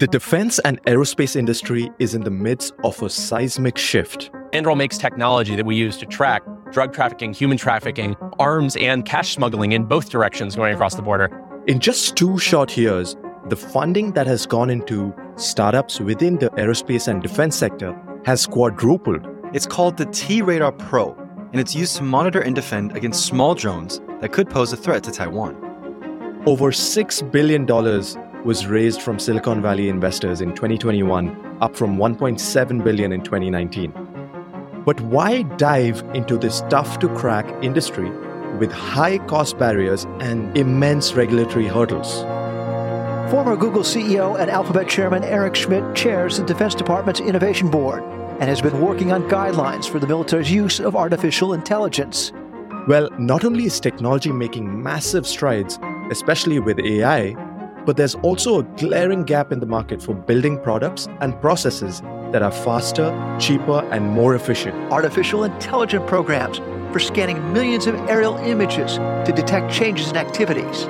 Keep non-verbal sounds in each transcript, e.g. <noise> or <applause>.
The defense and aerospace industry is in the midst of a seismic shift. Anduril makes technology that we use to track drug trafficking, human trafficking, arms, and cash smuggling in both directions going across the border. In just two short years, the funding that has gone into startups within the aerospace and defense sector has quadrupled. It's called the T Radar Pro, and it's used to monitor and defend against small drones that could pose a threat to Taiwan. Over $6 billion was raised from Silicon Valley investors in 2021, up from 1.7 billion in 2019. But why dive into this tough to crack industry with high cost barriers and immense regulatory hurdles? Former Google CEO and Alphabet Chairman Eric Schmidt chairs the Defense Department's Innovation Board and has been working on guidelines for the military's use of artificial intelligence. Well, not only is technology making massive strides, especially with AI, but there's also a glaring gap in the market for building products and processes that are faster, cheaper, and more efficient. Artificial intelligence programs for scanning millions of aerial images to detect changes in activities.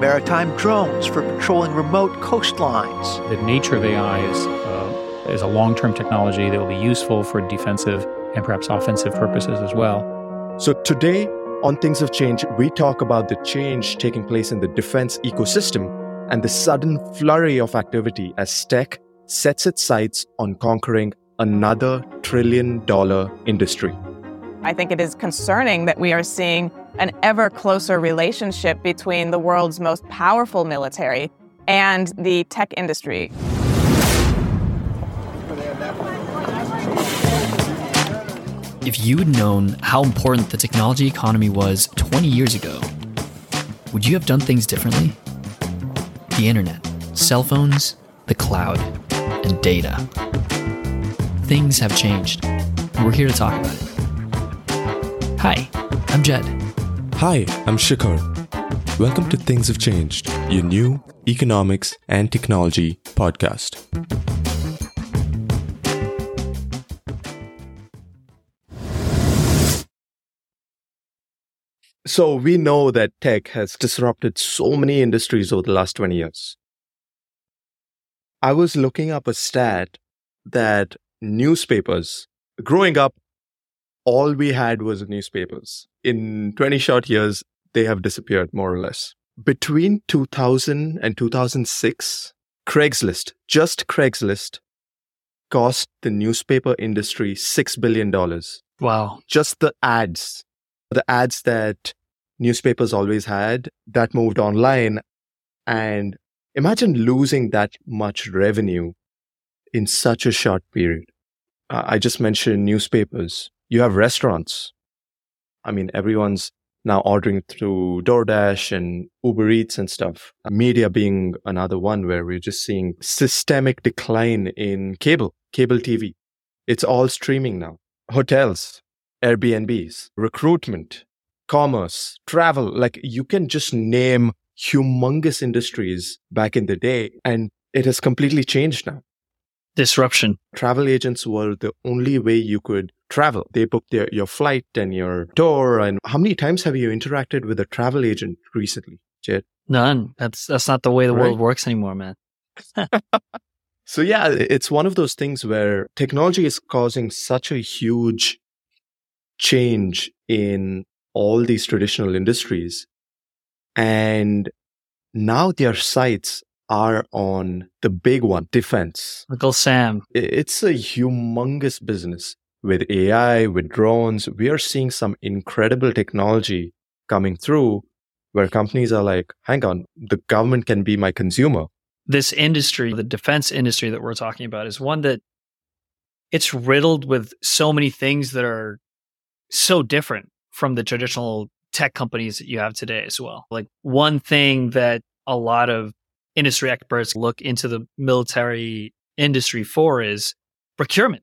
Maritime drones for patrolling remote coastlines. The nature of AI is, uh, is a long term technology that will be useful for defensive and perhaps offensive purposes as well. So, today on Things Have Changed, we talk about the change taking place in the defense ecosystem and the sudden flurry of activity as tech sets its sights on conquering another trillion dollar industry. I think it is concerning that we are seeing an ever closer relationship between the world's most powerful military and the tech industry. If you'd known how important the technology economy was 20 years ago, would you have done things differently? The internet, cell phones, the cloud, and data. Things have changed. We're here to talk about it. Hi, I'm Jed. Hi, I'm Shikhar. Welcome to Things Have Changed, your new economics and technology podcast. So, we know that tech has disrupted so many industries over the last 20 years. I was looking up a stat that newspapers, growing up, all we had was newspapers. In 20 short years, they have disappeared more or less. Between 2000 and 2006, Craigslist, just Craigslist, cost the newspaper industry $6 billion. Wow. Just the ads, the ads that newspapers always had, that moved online. And imagine losing that much revenue in such a short period. I just mentioned newspapers. You have restaurants. I mean, everyone's now ordering through DoorDash and Uber Eats and stuff. Media being another one where we're just seeing systemic decline in cable, cable TV. It's all streaming now. Hotels, Airbnbs, recruitment, commerce, travel. Like you can just name humongous industries back in the day and it has completely changed now. Disruption. Travel agents were the only way you could travel. They booked their, your flight and your tour. And how many times have you interacted with a travel agent recently, Jed? None. That's that's not the way the right? world works anymore, man. <laughs> <laughs> so yeah, it's one of those things where technology is causing such a huge change in all these traditional industries. And now their sights are on the big one, defense. Uncle Sam. It's a humongous business. With AI, with drones, we are seeing some incredible technology coming through where companies are like, hang on, the government can be my consumer. This industry, the defense industry that we're talking about, is one that it's riddled with so many things that are so different from the traditional tech companies that you have today as well. Like one thing that a lot of industry experts look into the military industry for is procurement.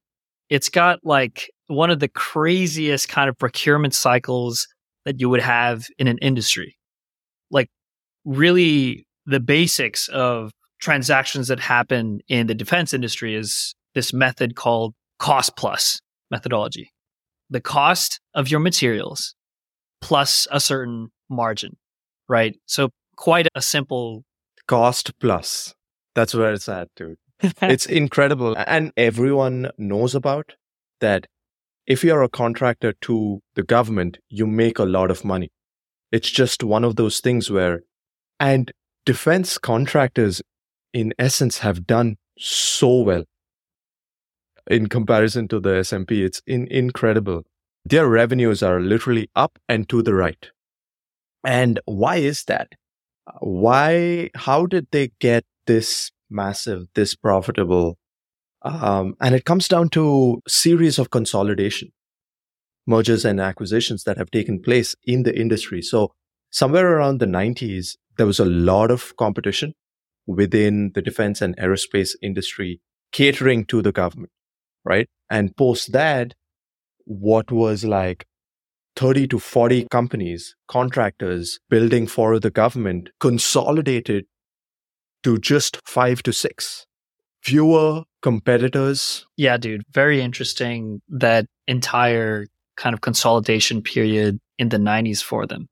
It's got like one of the craziest kind of procurement cycles that you would have in an industry. Like really the basics of transactions that happen in the defense industry is this method called cost plus methodology the cost of your materials plus a certain margin, right? So quite a simple cost plus. That's where it's at, dude. it's <laughs> incredible. And everyone knows about that. If you're a contractor to the government, you make a lot of money. It's just one of those things where, and defense contractors in essence have done so well in comparison to the S&P. It's in, incredible. Their revenues are literally up and to the right. And why is that? Why, how did they get this massive, this profitable. Um, and it comes down to series of consolidation, mergers and acquisitions that have taken place in the industry. So somewhere around the 90s, there was a lot of competition within the defense and aerospace industry catering to the government, right? And post that, what was like 30 to 40 companies, contractors building for the government consolidated to just five to six. Fewer competitors. Yeah, dude. Very interesting that entire kind of consolidation period in the 90s for them.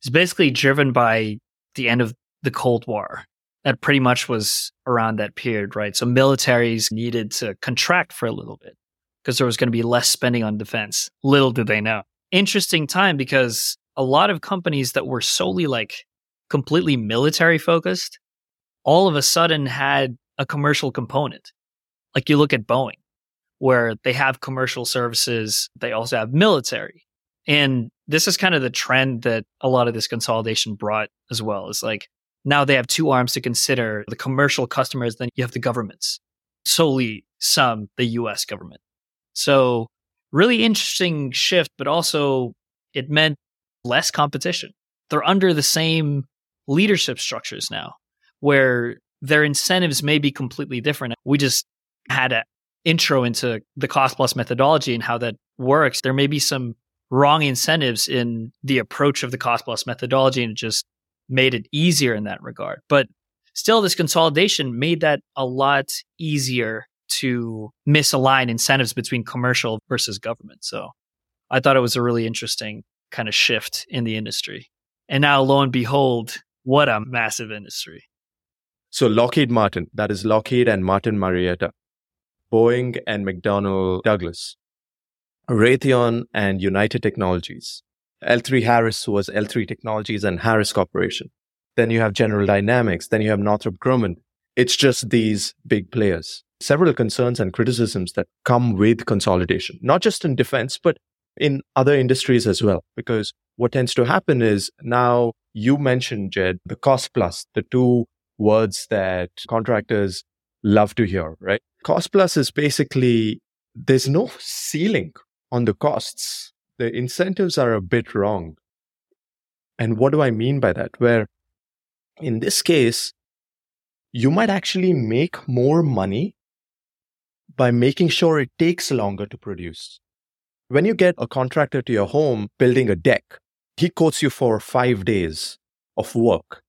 It's basically driven by the end of the Cold War. That pretty much was around that period, right? So militaries needed to contract for a little bit because there was going to be less spending on defense. Little did they know. Interesting time because a lot of companies that were solely like completely military focused all of a sudden had a commercial component. Like you look at Boeing, where they have commercial services, they also have military. And this is kind of the trend that a lot of this consolidation brought as well. Is like now they have two arms to consider the commercial customers, then you have the governments, solely some the US government. So, really interesting shift, but also it meant less competition. They're under the same leadership structures now where their incentives may be completely different. We just had an intro into the cost plus methodology and how that works. There may be some wrong incentives in the approach of the cost plus methodology and it just made it easier in that regard. But still, this consolidation made that a lot easier to misalign incentives between commercial versus government. So I thought it was a really interesting kind of shift in the industry. And now, lo and behold, what a massive industry. So Lockheed Martin, that is Lockheed and Martin Marietta, Boeing and McDonnell Douglas, Raytheon and United Technologies. L3 Harris was L3 Technologies and Harris Corporation. Then you have General Dynamics. Then you have Northrop Grumman. It's just these big players. Several concerns and criticisms that come with consolidation, not just in defense, but in other industries as well. Because what tends to happen is now you mentioned, Jed, the cost plus, the two words that contractors love to hear, right? Cost plus is basically there's no ceiling on the costs. The incentives are a bit wrong. And what do I mean by that? Where in this case, you might actually make more money by making sure it takes longer to produce. When you get a contractor to your home building a deck, he quotes you for five days of work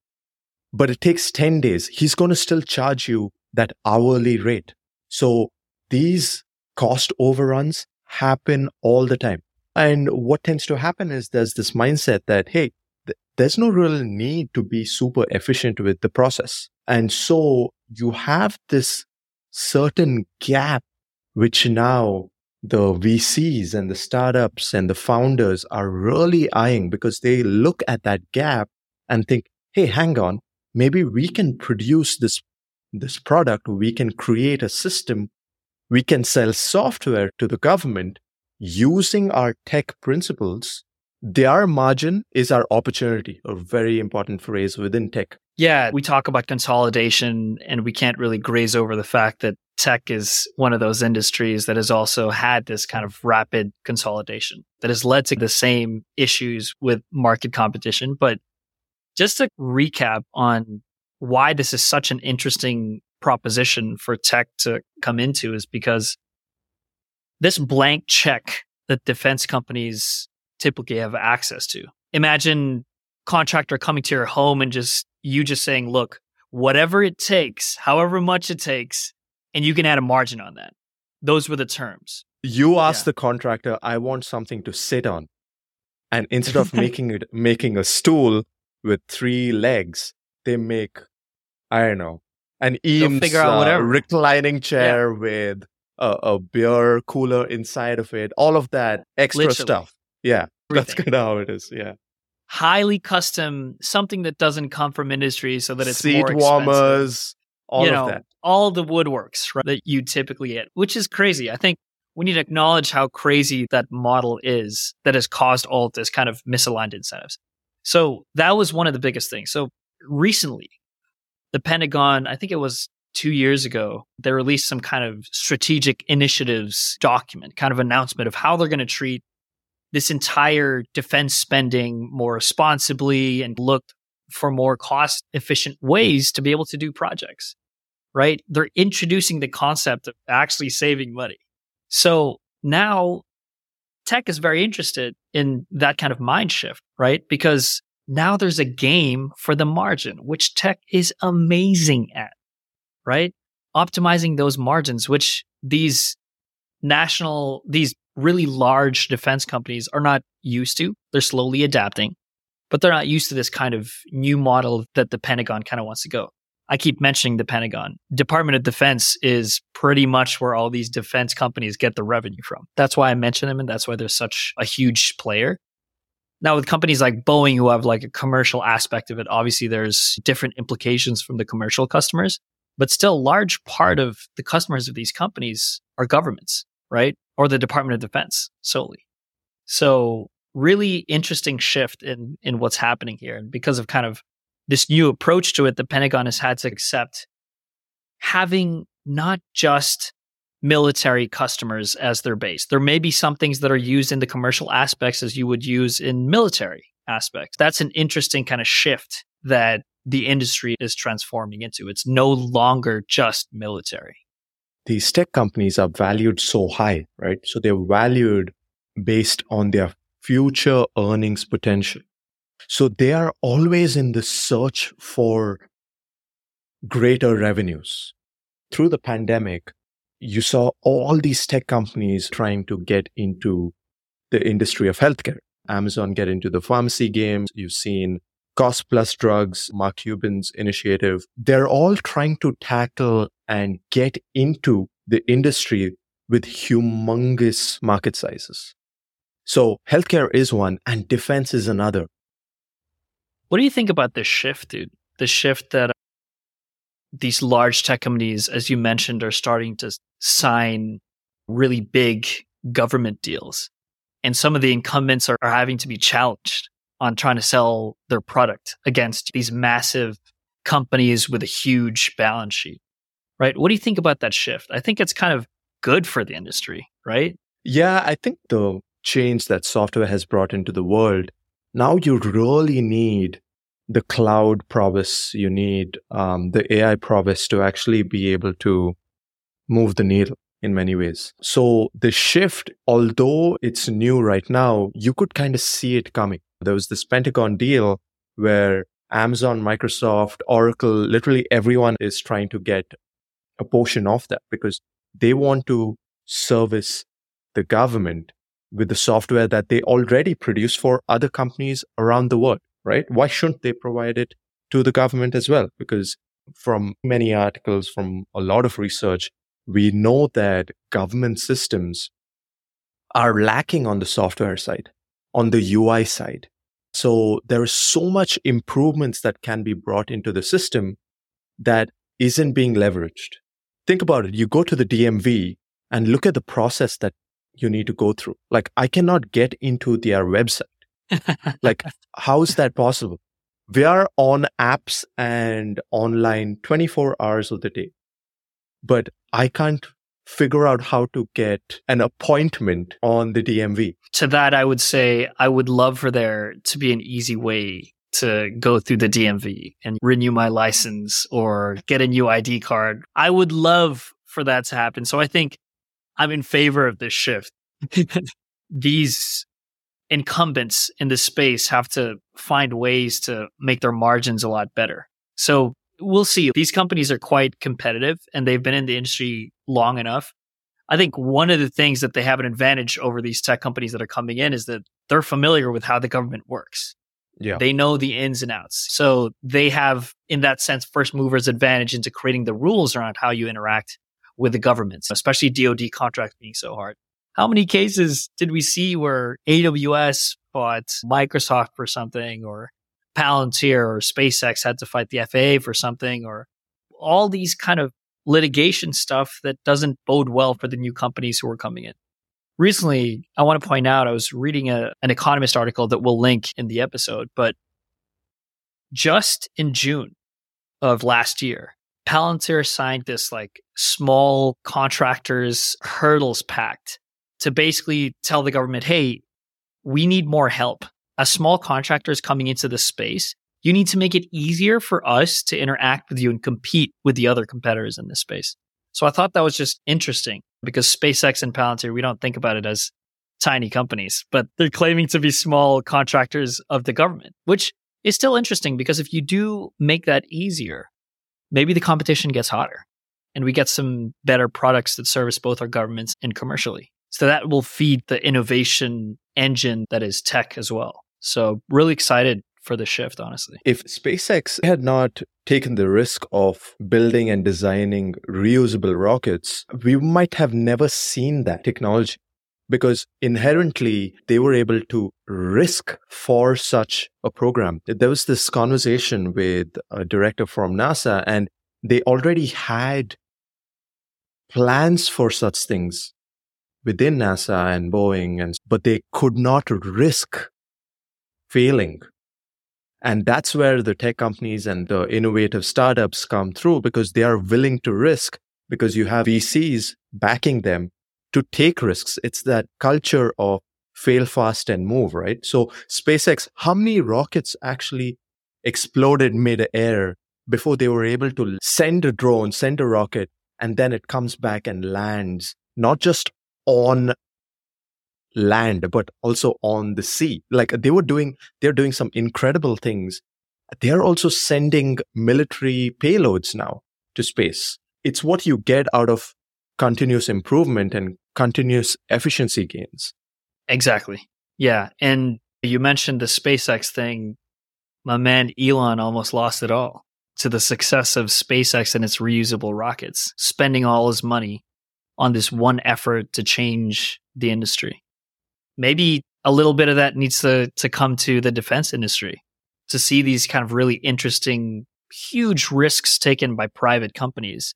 but it takes 10 days, he's going to still charge you that hourly rate. So these cost overruns happen all the time. And what tends to happen is there's this mindset that, hey, th- there's no real need to be super efficient with the process. And so you have this certain gap, which now the VCs and the startups and the founders are really eyeing because they look at that gap and think, Hey, hang on maybe we can produce this, this product. We can create a system. We can sell software to the government using our tech principles. Their margin is our opportunity, a very important phrase within tech. Yeah, we talk about consolidation and we can't really graze over the fact that tech is one of those industries that has also had this kind of rapid consolidation that has led to the same issues with market competition, but just to recap on why this is such an interesting proposition for tech to come into is because this blank check that defense companies typically have access to. Imagine contractor coming to your home and just you just saying, look, whatever it takes, however much it takes, and you can add a margin on that. Those were the terms. You ask yeah. the contractor, I want something to sit on. And instead of <laughs> making it making a stool, with three legs, they make, I don't know, an Eames uh, reclining chair with a, a beer cooler inside of it, all of that extra Literally. stuff. Yeah, that's kind of how it is. Yeah, highly custom, something that doesn't come from industry, so that it's seat more expensive. warmers, all you of know, that. all the woodworks right, that you typically get, which is crazy. I think we need to acknowledge how crazy that model is that has caused all this kind of misaligned incentives. So that was one of the biggest things. So recently, the Pentagon, I think it was two years ago, they released some kind of strategic initiatives document, kind of announcement of how they're going to treat this entire defense spending more responsibly and look for more cost efficient ways to be able to do projects, right? They're introducing the concept of actually saving money. So now tech is very interested in that kind of mind shift, right? Because now there's a game for the margin, which tech is amazing at, right? Optimizing those margins, which these national, these really large defense companies are not used to. They're slowly adapting, but they're not used to this kind of new model that the Pentagon kind of wants to go. I keep mentioning the Pentagon. Department of Defense is pretty much where all these defense companies get the revenue from. That's why I mention them and that's why they're such a huge player. Now with companies like Boeing who have like a commercial aspect of it, obviously there's different implications from the commercial customers, but still a large part of the customers of these companies are governments, right? Or the Department of Defense solely. So really interesting shift in in what's happening here. And because of kind of this new approach to it, the Pentagon has had to accept having not just military customers as their base. There may be some things that are used in the commercial aspects as you would use in military aspects. That's an interesting kind of shift that the industry is transforming into. It's no longer just military. These tech companies are valued so high, right? So they're valued based on their future earnings potential. So they are always in the search for greater revenues. Through the pandemic, you saw all these tech companies trying to get into the industry of healthcare. Amazon get into the pharmacy game. You've seen cost plus drugs, Mark Cuban's initiative. They're all trying to tackle and get into the industry with humongous market sizes. So healthcare is one and defense is another. What do you think about this shift, dude? The shift that these large tech companies, as you mentioned, are starting to sign really big government deals. And some of the incumbents are, are having to be challenged on trying to sell their product against these massive companies with a huge balance sheet, right? What do you think about that shift? I think it's kind of good for the industry, right? Yeah, I think the change that software has brought into the world, now you really need the cloud prowess, you need um, the AI prowess to actually be able to move the needle in many ways. So the shift, although it's new right now, you could kind of see it coming. There was this Pentagon deal where Amazon, Microsoft, Oracle, literally everyone is trying to get a portion of that because they want to service the government with the software that they already produce for other companies around the world, right? Why shouldn't they provide it to the government as well? Because from many articles, from a lot of research, we know that government systems are lacking on the software side, on the UI side. So there is so much improvements that can be brought into the system that isn't being leveraged. Think about it. You go to the DMV and look at the process that you need to go through. Like I cannot get into their website. <laughs> like how is that possible? We are on apps and online 24 hours of the day, but I can't figure out how to get an appointment on the DMV. To that, I would say I would love for there to be an easy way to go through the DMV and renew my license or get a new ID card. I would love for that to happen. So I think I'm in favor of this shift. <laughs> These incumbents in the space have to find ways to make their margins a lot better. So we'll see. These companies are quite competitive and they've been in the industry long enough. I think one of the things that they have an advantage over these tech companies that are coming in is that they're familiar with how the government works. Yeah. They know the ins and outs. So they have, in that sense, first movers advantage into creating the rules around how you interact with the governments, especially DoD contracts being so hard. How many cases did we see where AWS bought Microsoft for something or Palantir or SpaceX had to fight the FAA for something or all these kind of litigation stuff that doesn't bode well for the new companies who are coming in. Recently, I want to point out, I was reading a, an Economist article that we'll link in the episode, but just in June of last year, Palantir signed this like small contractors hurdles pact to basically tell the government, hey, we need more help. As small contractors coming into this space, you need to make it easier for us to interact with you and compete with the other competitors in this space. So I thought that was just interesting because SpaceX and Palantir, we don't think about it as tiny companies, but they're claiming to be small contractors of the government, which is still interesting because if you do make that easier, maybe the competition gets hotter and we get some better products that service both our governments and commercially. So that will feed the innovation engine that is tech as well. So really excited for the shift, honestly. If SpaceX had not taken the risk of building and designing reusable rockets, we might have never seen that technology because inherently they were able to risk for such a program. There was this conversation with a director from NASA, and they already had plans for such things within NASA and Boeing, and but they could not risk failing. And that's where the tech companies and the innovative startups come through because they are willing to risk because you have VCs backing them to take risks. It's that culture of fail fast and move, right? So SpaceX, how many rockets actually exploded mid-air before they were able to send a drone, send a rocket, and then it comes back and lands, not just on land, but also on the sea. Like they were doing, they're doing some incredible things. They're also sending military payloads now to space. It's what you get out of continuous improvement and continuous efficiency gains. Exactly. Yeah. And you mentioned the SpaceX thing. My man Elon almost lost it all to the success of SpaceX and its reusable rockets, spending all his money on this one effort to change the industry. Maybe a little bit of that needs to, to come to the defense industry to see these kind of really interesting, huge risks taken by private companies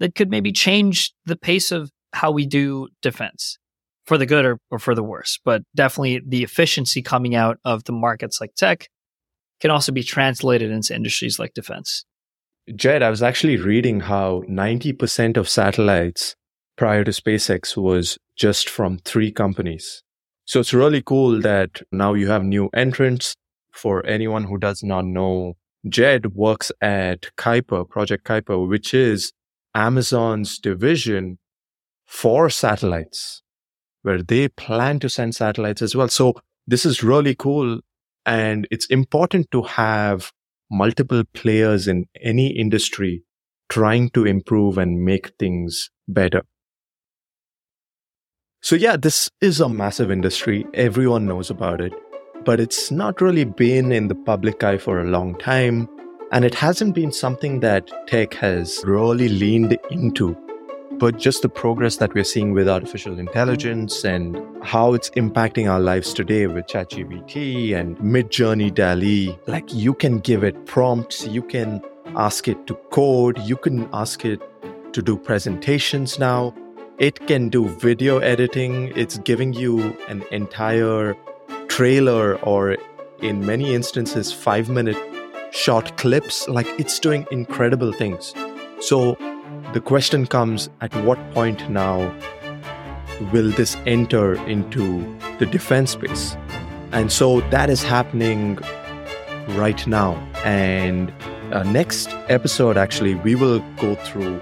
that could maybe change the pace of how we do defense for the good or, or for the worse. But definitely the efficiency coming out of the markets like tech can also be translated into industries like defense. Jed, I was actually reading how 90% of satellites prior to SpaceX was just from three companies. So it's really cool that now you have new entrants. For anyone who does not know, Jed works at Kuiper, Project Kuiper, which is Amazon's division for satellites, where they plan to send satellites as well. So this is really cool. And it's important to have multiple players in any industry trying to improve and make things better. So yeah, this is a massive industry. Everyone knows about it, but it's not really been in the public eye for a long time. And it hasn't been something that tech has really leaned into. But just the progress that we're seeing with artificial intelligence and how it's impacting our lives today with ChatGPT and Midjourney DALL-E, like you can give it prompts, you can ask it to code, you can ask it to do presentations now. It can do video editing. It's giving you an entire trailer or, in many instances, five minute short clips. Like it's doing incredible things. So the question comes at what point now will this enter into the defense space? And so that is happening right now. And uh, next episode, actually, we will go through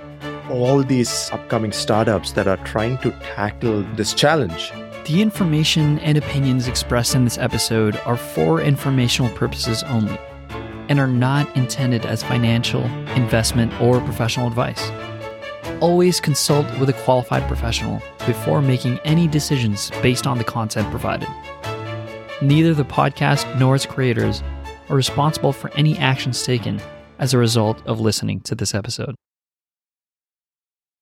all these upcoming startups that are trying to tackle this challenge. The information and opinions expressed in this episode are for informational purposes only and are not intended as financial, investment, or professional advice. Always consult with a qualified professional before making any decisions based on the content provided. Neither the podcast nor its creators are responsible for any actions taken as a result of listening to this episode.